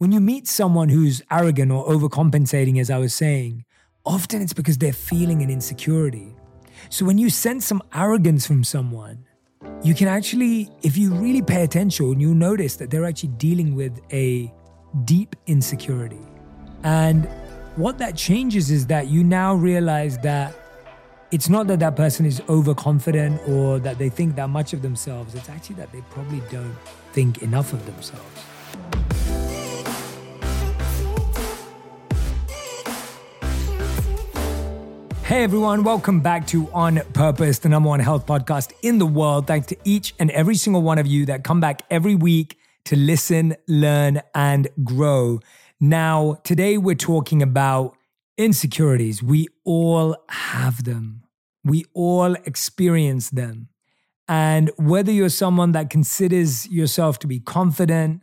When you meet someone who's arrogant or overcompensating, as I was saying, often it's because they're feeling an insecurity. So when you sense some arrogance from someone, you can actually, if you really pay attention, you'll notice that they're actually dealing with a deep insecurity. And what that changes is that you now realize that it's not that that person is overconfident or that they think that much of themselves. It's actually that they probably don't think enough of themselves. Hey everyone, welcome back to On Purpose, the number one health podcast in the world. Thanks to each and every single one of you that come back every week to listen, learn, and grow. Now, today we're talking about insecurities. We all have them, we all experience them. And whether you're someone that considers yourself to be confident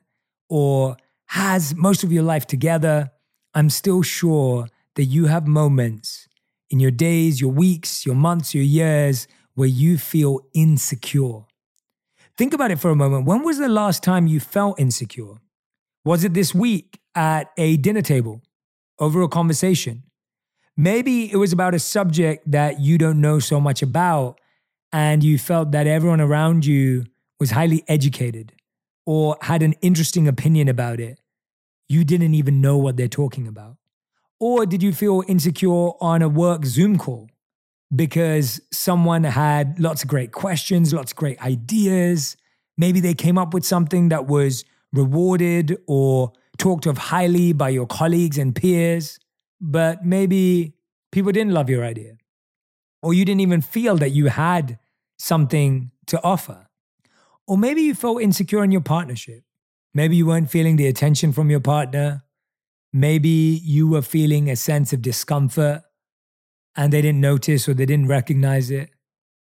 or has most of your life together, I'm still sure that you have moments in your days, your weeks, your months, your years where you feel insecure. Think about it for a moment. When was the last time you felt insecure? Was it this week at a dinner table over a conversation? Maybe it was about a subject that you don't know so much about and you felt that everyone around you was highly educated or had an interesting opinion about it. You didn't even know what they're talking about. Or did you feel insecure on a work Zoom call because someone had lots of great questions, lots of great ideas? Maybe they came up with something that was rewarded or talked of highly by your colleagues and peers, but maybe people didn't love your idea. Or you didn't even feel that you had something to offer. Or maybe you felt insecure in your partnership. Maybe you weren't feeling the attention from your partner Maybe you were feeling a sense of discomfort and they didn't notice or they didn't recognize it.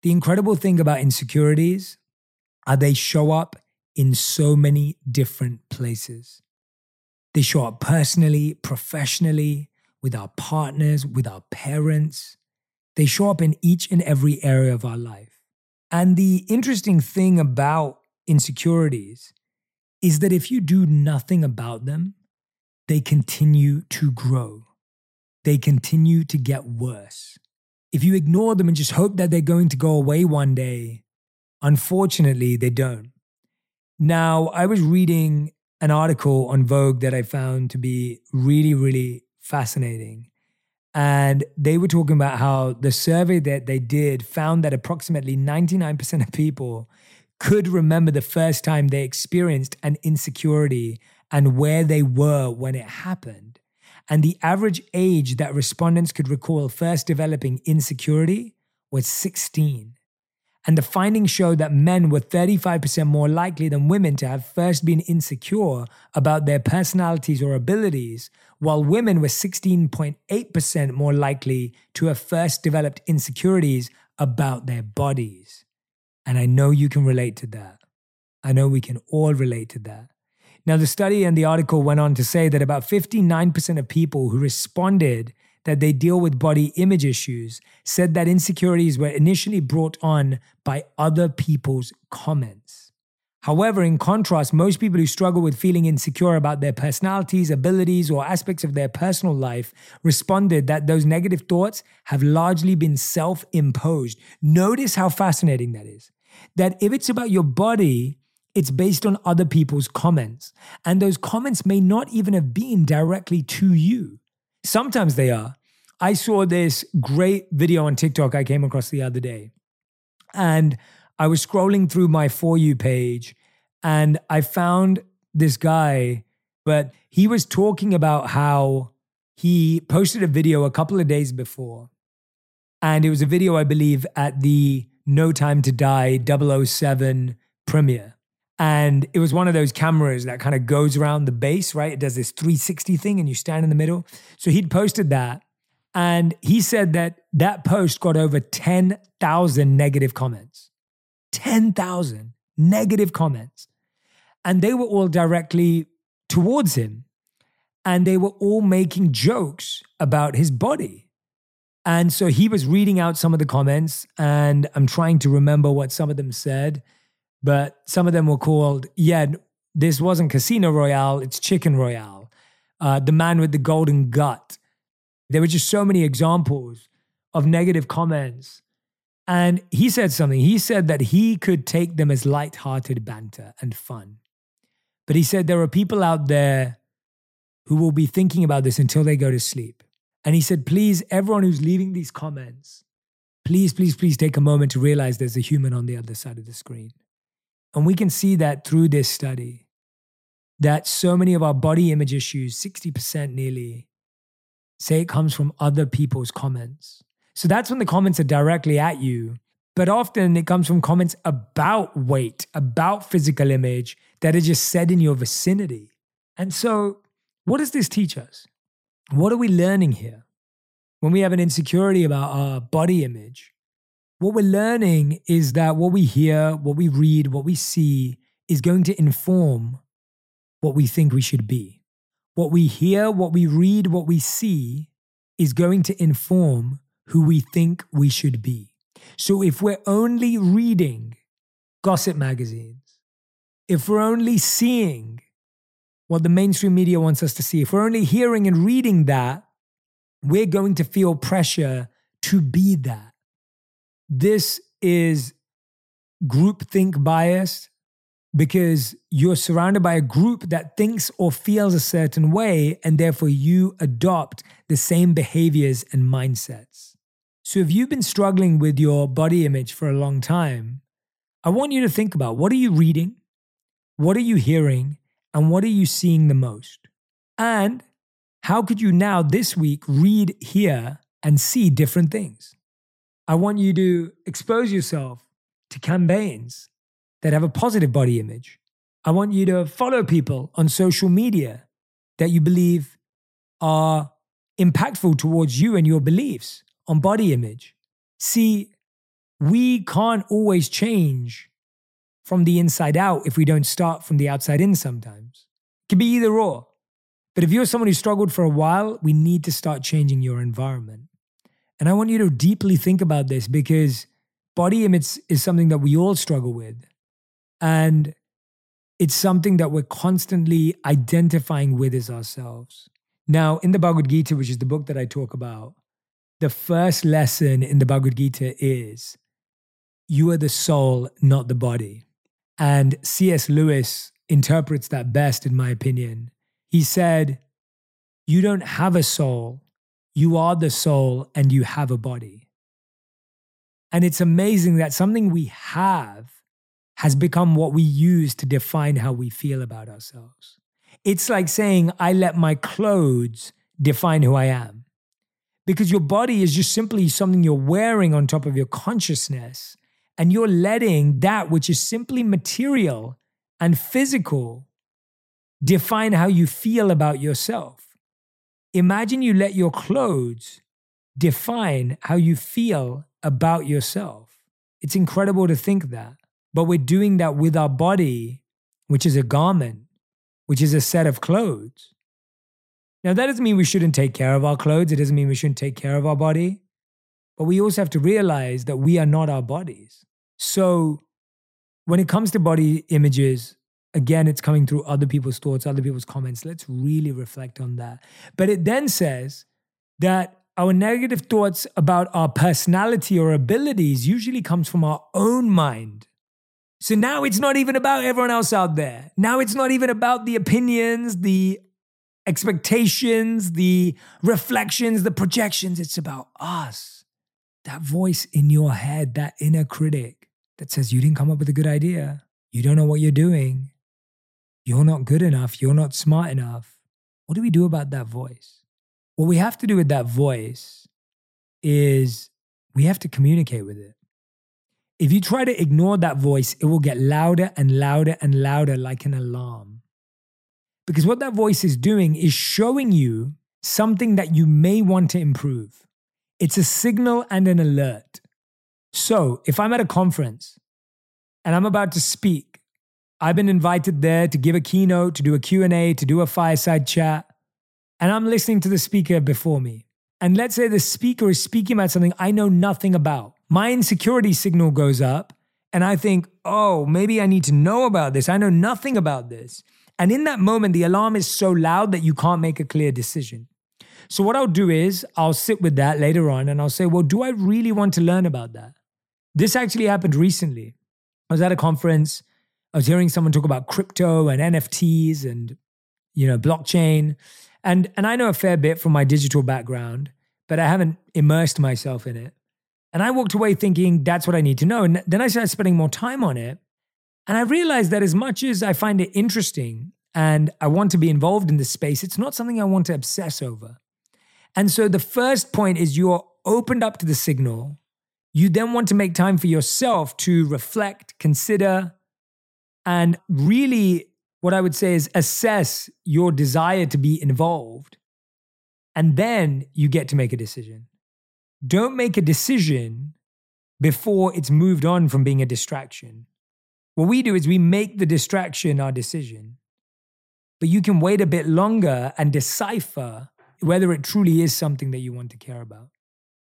The incredible thing about insecurities are they show up in so many different places. They show up personally, professionally, with our partners, with our parents. They show up in each and every area of our life. And the interesting thing about insecurities is that if you do nothing about them, they continue to grow. They continue to get worse. If you ignore them and just hope that they're going to go away one day, unfortunately, they don't. Now, I was reading an article on Vogue that I found to be really, really fascinating. And they were talking about how the survey that they did found that approximately 99% of people could remember the first time they experienced an insecurity and where they were when it happened. And the average age that respondents could recall first developing insecurity was 16. And the findings showed that men were 35% more likely than women to have first been insecure about their personalities or abilities, while women were 16.8% more likely to have first developed insecurities about their bodies. And I know you can relate to that. I know we can all relate to that. Now, the study and the article went on to say that about 59% of people who responded that they deal with body image issues said that insecurities were initially brought on by other people's comments. However, in contrast, most people who struggle with feeling insecure about their personalities, abilities, or aspects of their personal life responded that those negative thoughts have largely been self imposed. Notice how fascinating that is. That if it's about your body, it's based on other people's comments. And those comments may not even have been directly to you. Sometimes they are. I saw this great video on TikTok I came across the other day. And I was scrolling through my For You page and I found this guy, but he was talking about how he posted a video a couple of days before. And it was a video, I believe, at the No Time to Die 007 premiere. And it was one of those cameras that kind of goes around the base, right? It does this 360 thing and you stand in the middle. So he'd posted that. And he said that that post got over 10,000 negative comments. 10,000 negative comments. And they were all directly towards him. And they were all making jokes about his body. And so he was reading out some of the comments, and I'm trying to remember what some of them said but some of them were called, yeah, this wasn't Casino Royale, it's Chicken Royale. uh, the man with the golden gut. There were just so many examples of negative comments. And he said something. He said that he could take them as light-hearted banter and fun. But he said there are people out there who will be thinking about this until they go to sleep. And he said, please, everyone who's leaving these comments, please, please, please take a moment to realize there's a human on the other side of the screen. And we can see that through this study that so many of our body image issues, 60% nearly, say it comes from other people's comments. So that's when the comments are directly at you. But often it comes from comments about weight, about physical image that are just said in your vicinity. And so, what does this teach us? What are we learning here? When we have an insecurity about our body image, what we're learning is that what we hear, what we read, what we see is going to inform what we think we should be. What we hear, what we read, what we see is going to inform who we think we should be. So if we're only reading gossip magazines, if we're only seeing what the mainstream media wants us to see, if we're only hearing and reading that, we're going to feel pressure to be that. This is groupthink bias because you're surrounded by a group that thinks or feels a certain way, and therefore you adopt the same behaviors and mindsets. So, if you've been struggling with your body image for a long time, I want you to think about what are you reading? What are you hearing? And what are you seeing the most? And how could you now, this week, read, hear, and see different things? I want you to expose yourself to campaigns that have a positive body image. I want you to follow people on social media that you believe are impactful towards you and your beliefs on body image. See, we can't always change from the inside out if we don't start from the outside in sometimes. It can be either or. But if you're someone who struggled for a while, we need to start changing your environment. And I want you to deeply think about this because body image is something that we all struggle with. And it's something that we're constantly identifying with as ourselves. Now, in the Bhagavad Gita, which is the book that I talk about, the first lesson in the Bhagavad Gita is you are the soul, not the body. And C.S. Lewis interprets that best, in my opinion. He said, You don't have a soul, you are the soul, and you have a body. And it's amazing that something we have has become what we use to define how we feel about ourselves. It's like saying, I let my clothes define who I am. Because your body is just simply something you're wearing on top of your consciousness, and you're letting that which is simply material and physical define how you feel about yourself. Imagine you let your clothes define how you feel about yourself. It's incredible to think that. But we're doing that with our body, which is a garment, which is a set of clothes. Now, that doesn't mean we shouldn't take care of our clothes. It doesn't mean we shouldn't take care of our body. But we also have to realize that we are not our bodies. So, when it comes to body images, again, it's coming through other people's thoughts, other people's comments. Let's really reflect on that. But it then says that our negative thoughts about our personality or abilities usually comes from our own mind so now it's not even about everyone else out there. Now it's not even about the opinions, the expectations, the reflections, the projections. It's about us. That voice in your head, that inner critic that says, You didn't come up with a good idea. You don't know what you're doing. You're not good enough. You're not smart enough. What do we do about that voice? What we have to do with that voice is we have to communicate with it. If you try to ignore that voice, it will get louder and louder and louder like an alarm. Because what that voice is doing is showing you something that you may want to improve. It's a signal and an alert. So, if I'm at a conference and I'm about to speak, I've been invited there to give a keynote, to do a Q&A, to do a fireside chat, and I'm listening to the speaker before me. And let's say the speaker is speaking about something I know nothing about my insecurity signal goes up and I think, oh, maybe I need to know about this. I know nothing about this. And in that moment, the alarm is so loud that you can't make a clear decision. So, what I'll do is I'll sit with that later on and I'll say, well, do I really want to learn about that? This actually happened recently. I was at a conference. I was hearing someone talk about crypto and NFTs and, you know, blockchain. And, and I know a fair bit from my digital background, but I haven't immersed myself in it. And I walked away thinking that's what I need to know. And then I started spending more time on it. And I realized that as much as I find it interesting and I want to be involved in this space, it's not something I want to obsess over. And so the first point is you're opened up to the signal. You then want to make time for yourself to reflect, consider, and really, what I would say is assess your desire to be involved. And then you get to make a decision. Don't make a decision before it's moved on from being a distraction. What we do is we make the distraction our decision. But you can wait a bit longer and decipher whether it truly is something that you want to care about.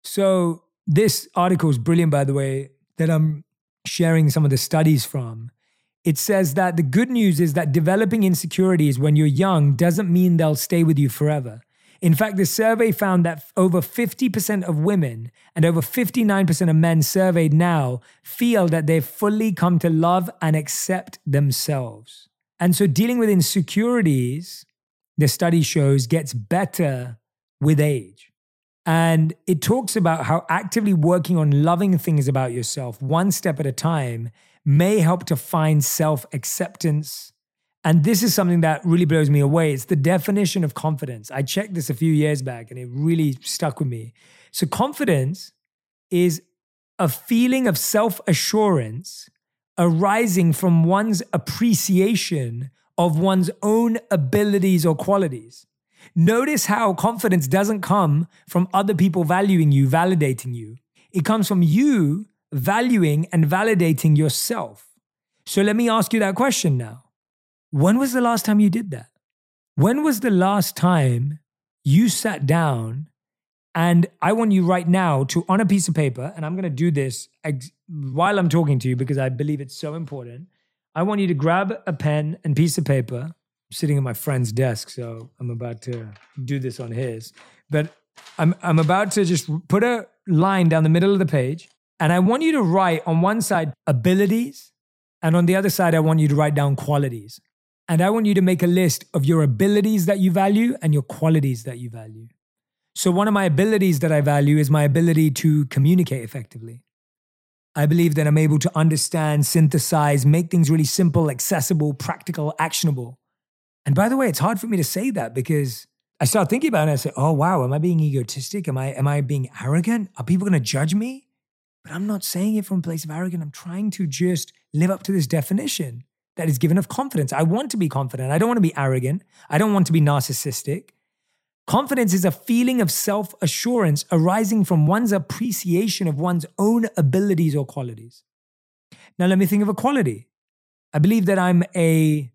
So, this article is brilliant, by the way, that I'm sharing some of the studies from. It says that the good news is that developing insecurities when you're young doesn't mean they'll stay with you forever. In fact, the survey found that over 50% of women and over 59% of men surveyed now feel that they've fully come to love and accept themselves. And so dealing with insecurities, the study shows, gets better with age. And it talks about how actively working on loving things about yourself one step at a time may help to find self acceptance. And this is something that really blows me away. It's the definition of confidence. I checked this a few years back and it really stuck with me. So, confidence is a feeling of self assurance arising from one's appreciation of one's own abilities or qualities. Notice how confidence doesn't come from other people valuing you, validating you. It comes from you valuing and validating yourself. So let me ask you that question now. When was the last time you did that? When was the last time you sat down and I want you right now to, on a piece of paper, and I'm going to do this ex- while I'm talking to you because I believe it's so important. I want you to grab a pen and piece of paper. I'm sitting at my friend's desk, so I'm about to do this on his. But I'm, I'm about to just put a line down the middle of the page, and I want you to write on one side abilities, and on the other side, I want you to write down qualities. And I want you to make a list of your abilities that you value and your qualities that you value. So, one of my abilities that I value is my ability to communicate effectively. I believe that I'm able to understand, synthesize, make things really simple, accessible, practical, actionable. And by the way, it's hard for me to say that because I start thinking about it and I say, oh wow, am I being egotistic? Am I am I being arrogant? Are people gonna judge me? But I'm not saying it from a place of arrogance. I'm trying to just live up to this definition that is given of confidence. I want to be confident. I don't want to be arrogant. I don't want to be narcissistic. Confidence is a feeling of self assurance arising from one's appreciation of one's own abilities or qualities. Now, let me think of a quality. I believe that I'm a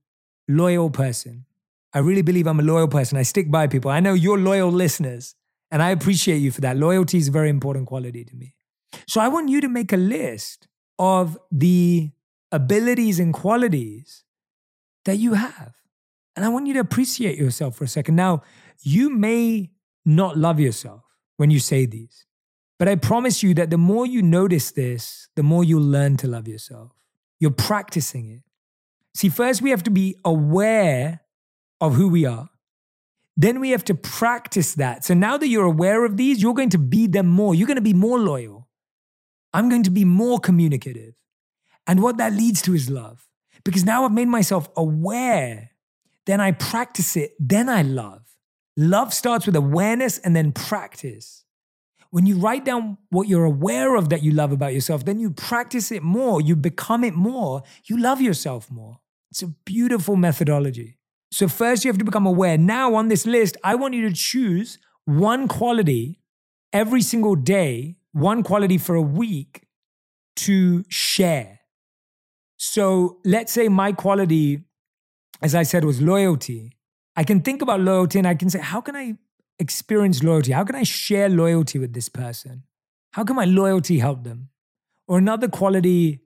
loyal person. I really believe I'm a loyal person. I stick by people. I know you're loyal listeners, and I appreciate you for that. Loyalty is a very important quality to me. So I want you to make a list of the abilities and qualities that you have. And I want you to appreciate yourself for a second. Now, you may not love yourself when you say these, but I promise you that the more you notice this, the more you'll learn to love yourself. You're practicing it. See, first we have to be aware of who we are. Then we have to practice that. So now that you're aware of these, you're going to be them more. You're going to be more loyal. I'm going to be more communicative. And what that leads to is love. Because now I've made myself aware, then I practice it, then I love. Love starts with awareness and then practice. When you write down what you're aware of that you love about yourself, then you practice it more, you become it more, you love yourself more. It's a beautiful methodology. So, first, you have to become aware. Now, on this list, I want you to choose one quality every single day, one quality for a week to share. So, let's say my quality, as I said, was loyalty. I can think about loyalty and I can say, how can I experience loyalty? How can I share loyalty with this person? How can my loyalty help them? Or another quality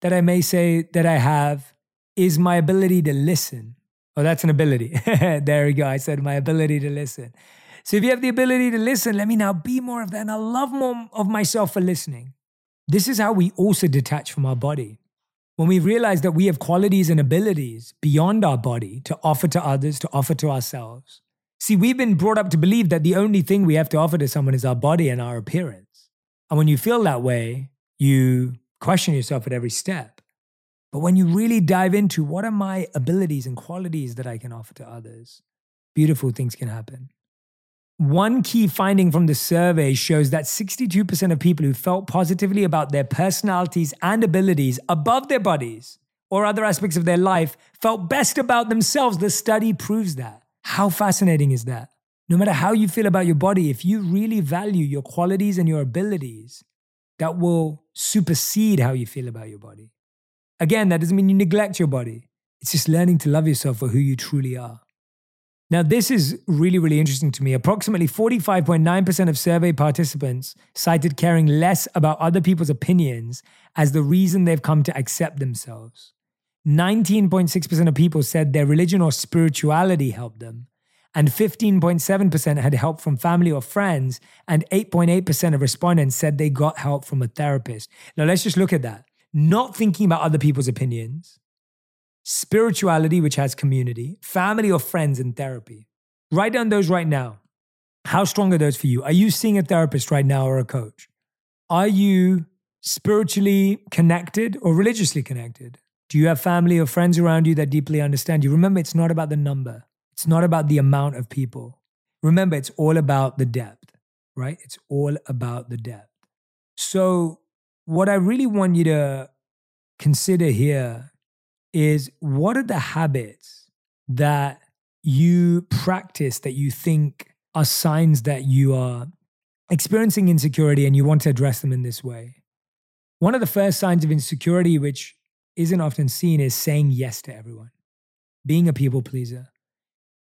that I may say that I have is my ability to listen. Oh, that's an ability. there we go. I said my ability to listen. So if you have the ability to listen, let me now be more of that. And I love more of myself for listening. This is how we also detach from our body. When we realize that we have qualities and abilities beyond our body to offer to others, to offer to ourselves. See, we've been brought up to believe that the only thing we have to offer to someone is our body and our appearance. And when you feel that way, you question yourself at every step. But when you really dive into what are my abilities and qualities that I can offer to others, beautiful things can happen. One key finding from the survey shows that 62% of people who felt positively about their personalities and abilities above their bodies or other aspects of their life felt best about themselves. The study proves that. How fascinating is that? No matter how you feel about your body, if you really value your qualities and your abilities, that will supersede how you feel about your body. Again, that doesn't mean you neglect your body. It's just learning to love yourself for who you truly are. Now, this is really, really interesting to me. Approximately 45.9% of survey participants cited caring less about other people's opinions as the reason they've come to accept themselves. 19.6% of people said their religion or spirituality helped them, and 15.7% had help from family or friends, and 8.8% of respondents said they got help from a therapist. Now, let's just look at that. Not thinking about other people's opinions, spirituality, which has community, family or friends, and therapy. Write down those right now. How strong are those for you? Are you seeing a therapist right now or a coach? Are you spiritually connected or religiously connected? Do you have family or friends around you that deeply understand you? Remember, it's not about the number, it's not about the amount of people. Remember, it's all about the depth, right? It's all about the depth. So, what I really want you to consider here is what are the habits that you practice that you think are signs that you are experiencing insecurity and you want to address them in this way? One of the first signs of insecurity, which isn't often seen, is saying yes to everyone, being a people pleaser.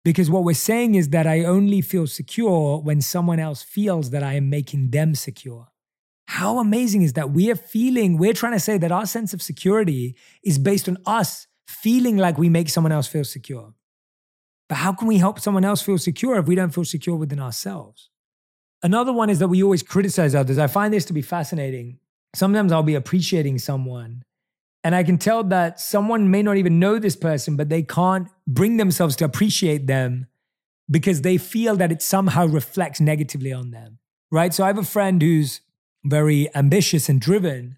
Because what we're saying is that I only feel secure when someone else feels that I am making them secure. How amazing is that? We are feeling, we're trying to say that our sense of security is based on us feeling like we make someone else feel secure. But how can we help someone else feel secure if we don't feel secure within ourselves? Another one is that we always criticize others. I find this to be fascinating. Sometimes I'll be appreciating someone and I can tell that someone may not even know this person, but they can't bring themselves to appreciate them because they feel that it somehow reflects negatively on them, right? So I have a friend who's very ambitious and driven.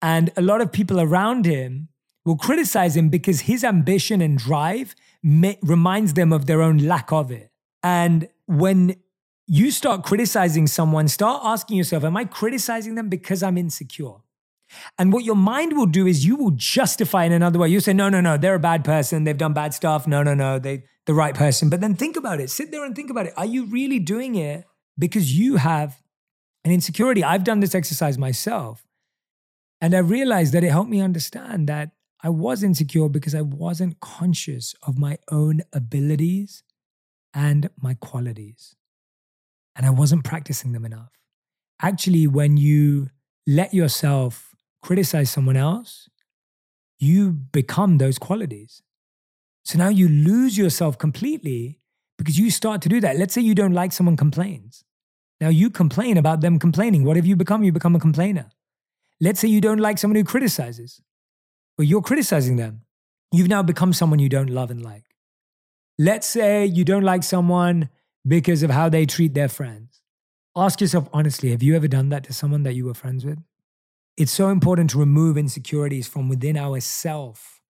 And a lot of people around him will criticize him because his ambition and drive may, reminds them of their own lack of it. And when you start criticizing someone, start asking yourself, Am I criticizing them because I'm insecure? And what your mind will do is you will justify in another way. You say, no, no, no, they're a bad person. They've done bad stuff. No, no, no, they the right person. But then think about it. Sit there and think about it. Are you really doing it because you have and insecurity. I've done this exercise myself. And I realized that it helped me understand that I was insecure because I wasn't conscious of my own abilities and my qualities. And I wasn't practicing them enough. Actually, when you let yourself criticize someone else, you become those qualities. So now you lose yourself completely because you start to do that. Let's say you don't like someone complains. Now you complain about them complaining. What have you become? You become a complainer. Let's say you don't like someone who criticizes. Well, you're criticizing them. You've now become someone you don't love and like. Let's say you don't like someone because of how they treat their friends. Ask yourself honestly have you ever done that to someone that you were friends with? It's so important to remove insecurities from within ourself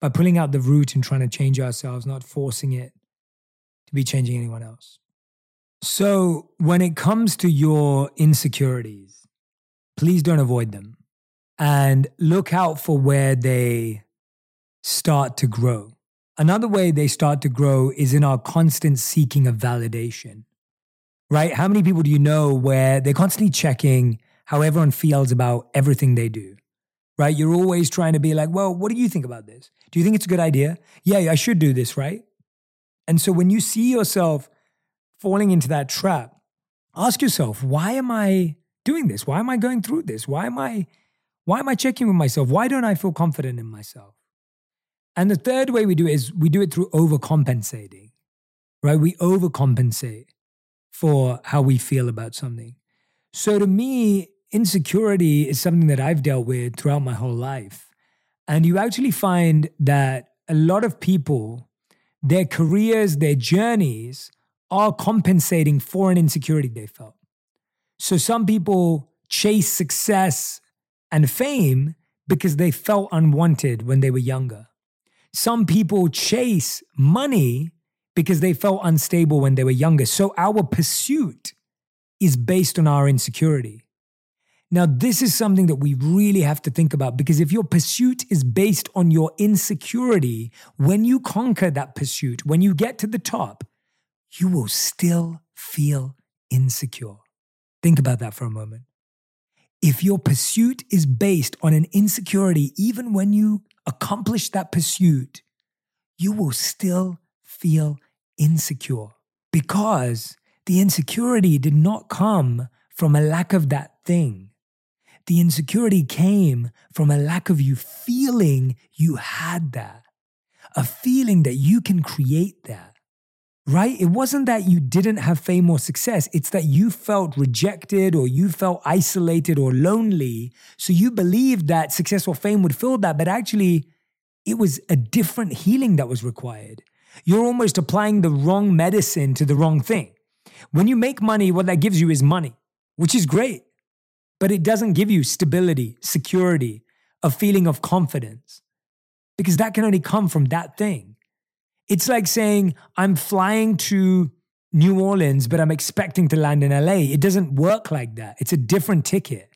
by pulling out the root and trying to change ourselves, not forcing it to be changing anyone else. So, when it comes to your insecurities, please don't avoid them and look out for where they start to grow. Another way they start to grow is in our constant seeking of validation, right? How many people do you know where they're constantly checking how everyone feels about everything they do, right? You're always trying to be like, well, what do you think about this? Do you think it's a good idea? Yeah, I should do this, right? And so when you see yourself falling into that trap, ask yourself, why am I doing this? Why am I going through this? Why am I why am I checking with myself? Why don't I feel confident in myself? And the third way we do it is we do it through overcompensating, right? We overcompensate for how we feel about something. So to me, insecurity is something that I've dealt with throughout my whole life. And you actually find that a lot of people, their careers, their journeys are compensating for an insecurity they felt. So some people chase success and fame because they felt unwanted when they were younger. Some people chase money because they felt unstable when they were younger. So our pursuit is based on our insecurity. Now, this is something that we really have to think about because if your pursuit is based on your insecurity, when you conquer that pursuit, when you get to the top, you will still feel insecure. Think about that for a moment. If your pursuit is based on an insecurity, even when you accomplish that pursuit, you will still feel insecure because the insecurity did not come from a lack of that thing. The insecurity came from a lack of you feeling you had that, a feeling that you can create that right? It wasn't that you didn't have fame or success. It's that you felt rejected or you felt isolated or lonely. So you believed that success or fame would fill that, but actually, it was a different healing that was required. You're almost applying the wrong medicine to the wrong thing. When you make money, what that gives you is money, which is great, but it doesn't give you stability, security, a feeling of confidence, because that can only come from that thing. It's like saying, I'm flying to New Orleans, but I'm expecting to land in LA. It doesn't work like that. It's a different ticket,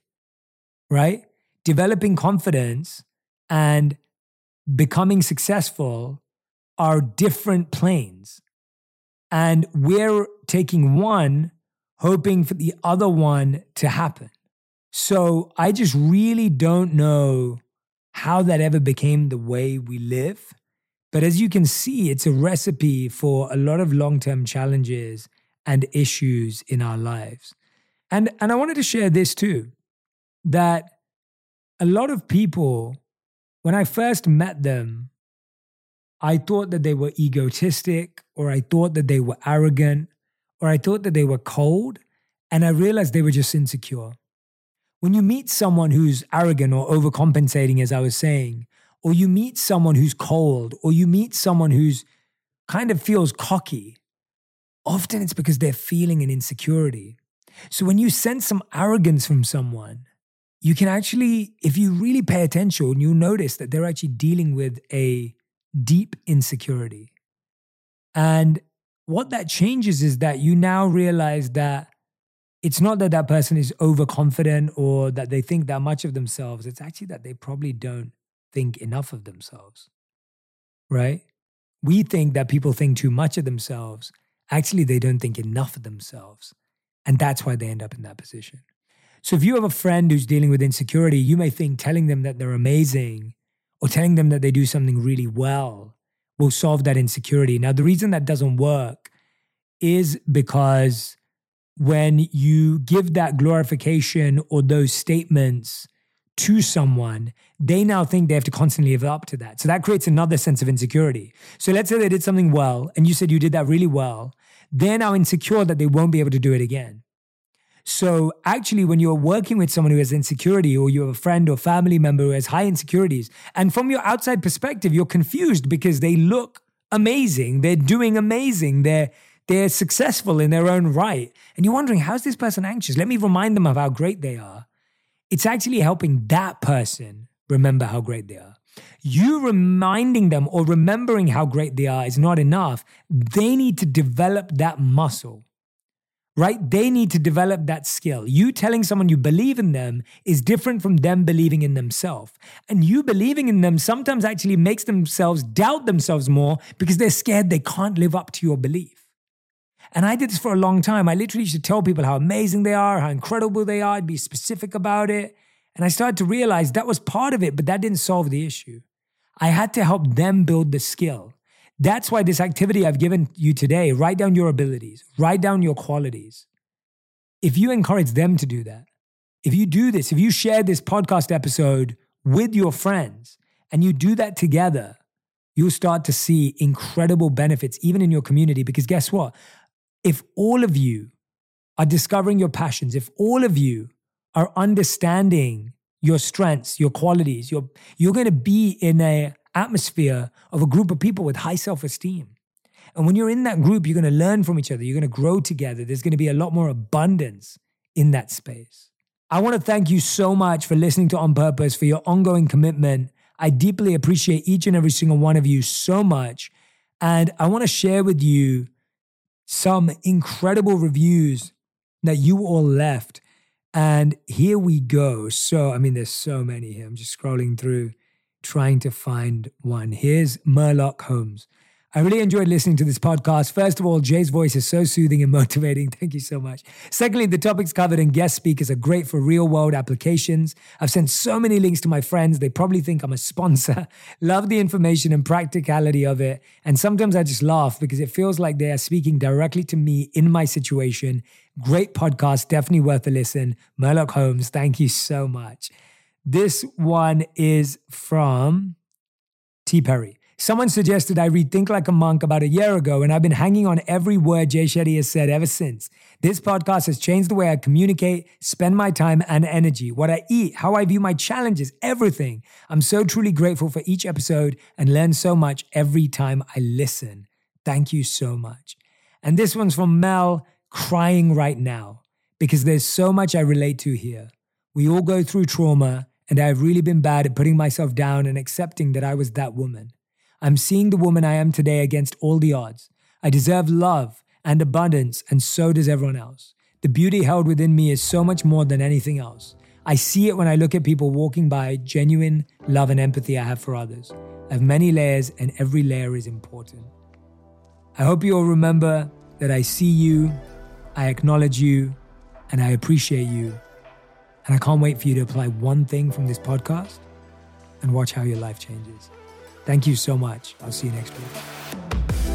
right? Developing confidence and becoming successful are different planes. And we're taking one, hoping for the other one to happen. So I just really don't know how that ever became the way we live. But as you can see, it's a recipe for a lot of long term challenges and issues in our lives. And, and I wanted to share this too that a lot of people, when I first met them, I thought that they were egotistic, or I thought that they were arrogant, or I thought that they were cold, and I realized they were just insecure. When you meet someone who's arrogant or overcompensating, as I was saying, or you meet someone who's cold, or you meet someone who's kind of feels cocky, often it's because they're feeling an insecurity. So when you sense some arrogance from someone, you can actually, if you really pay attention, you'll notice that they're actually dealing with a deep insecurity. And what that changes is that you now realize that it's not that that person is overconfident or that they think that much of themselves. It's actually that they probably don't think enough of themselves, right? We think that people think too much of themselves. Actually, they don't think enough of themselves. And that's why they end up in that position. So if you have a friend who's dealing with insecurity, you may think telling them that they're amazing or telling them that they do something really well will solve that insecurity. Now, the reason that doesn't work is because when you give that glorification or those statements to someone, they now think they have to constantly live up to that. So that creates another sense of insecurity. So let's say they did something well and you said you did that really well. They're now insecure that they won't be able to do it again. So actually, when you're working with someone who has insecurity, or you have a friend or family member who has high insecurities, and from your outside perspective, you're confused because they look amazing, they're doing amazing, they're they're successful in their own right, and you're wondering how's this person anxious? Let me remind them of how great they are it's actually helping that person remember how great they are. You reminding them or remembering how great they are is not enough. They need to develop that muscle, right? They need to develop that skill. You telling someone you believe in them is different from them believing in themselves. And you believing in them sometimes actually makes themselves doubt themselves more because they're scared they can't live up to your belief. And I did this for a long time. I literally used to tell people how amazing they are, how incredible they are, I'd be specific about it. And I started to realize that was part of it, but that didn't solve the issue. I had to help them build the skill. That's why this activity I've given you today, write down your abilities, write down your qualities. If you encourage them to do that, if you do this, if you share this podcast episode with your friends and you do that together, you'll start to see incredible benefits, even in your community. Because guess what? If all of you are discovering your passions, if all of you are understanding your strengths, your qualities, you're, you're going to be in a atmosphere of a group of people with high self-esteem. And when you're in that group, you're going to learn from each other. You're going to grow together. There's going to be a lot more abundance in that space. I want to thank you so much for listening to On Purpose, for your ongoing commitment. I deeply appreciate each and every single one of you so much. And I want to share with you some incredible reviews that you all left. And here we go. So, I mean, there's so many here. I'm just scrolling through, trying to find one. Here's Murlock Holmes. I really enjoyed listening to this podcast. First of all, Jay's voice is so soothing and motivating. Thank you so much. Secondly, the topics covered and guest speakers are great for real world applications. I've sent so many links to my friends. They probably think I'm a sponsor. Love the information and practicality of it. And sometimes I just laugh because it feels like they are speaking directly to me in my situation. Great podcast. Definitely worth a listen. Murlock Holmes, thank you so much. This one is from T. Perry. Someone suggested I read Think Like a Monk about a year ago, and I've been hanging on every word Jay Shetty has said ever since. This podcast has changed the way I communicate, spend my time and energy, what I eat, how I view my challenges, everything. I'm so truly grateful for each episode and learn so much every time I listen. Thank you so much. And this one's from Mel, crying right now, because there's so much I relate to here. We all go through trauma, and I've really been bad at putting myself down and accepting that I was that woman. I'm seeing the woman I am today against all the odds. I deserve love and abundance, and so does everyone else. The beauty held within me is so much more than anything else. I see it when I look at people walking by, genuine love and empathy I have for others. I have many layers, and every layer is important. I hope you all remember that I see you, I acknowledge you, and I appreciate you. And I can't wait for you to apply one thing from this podcast and watch how your life changes. Thank you so much. I'll see you next week.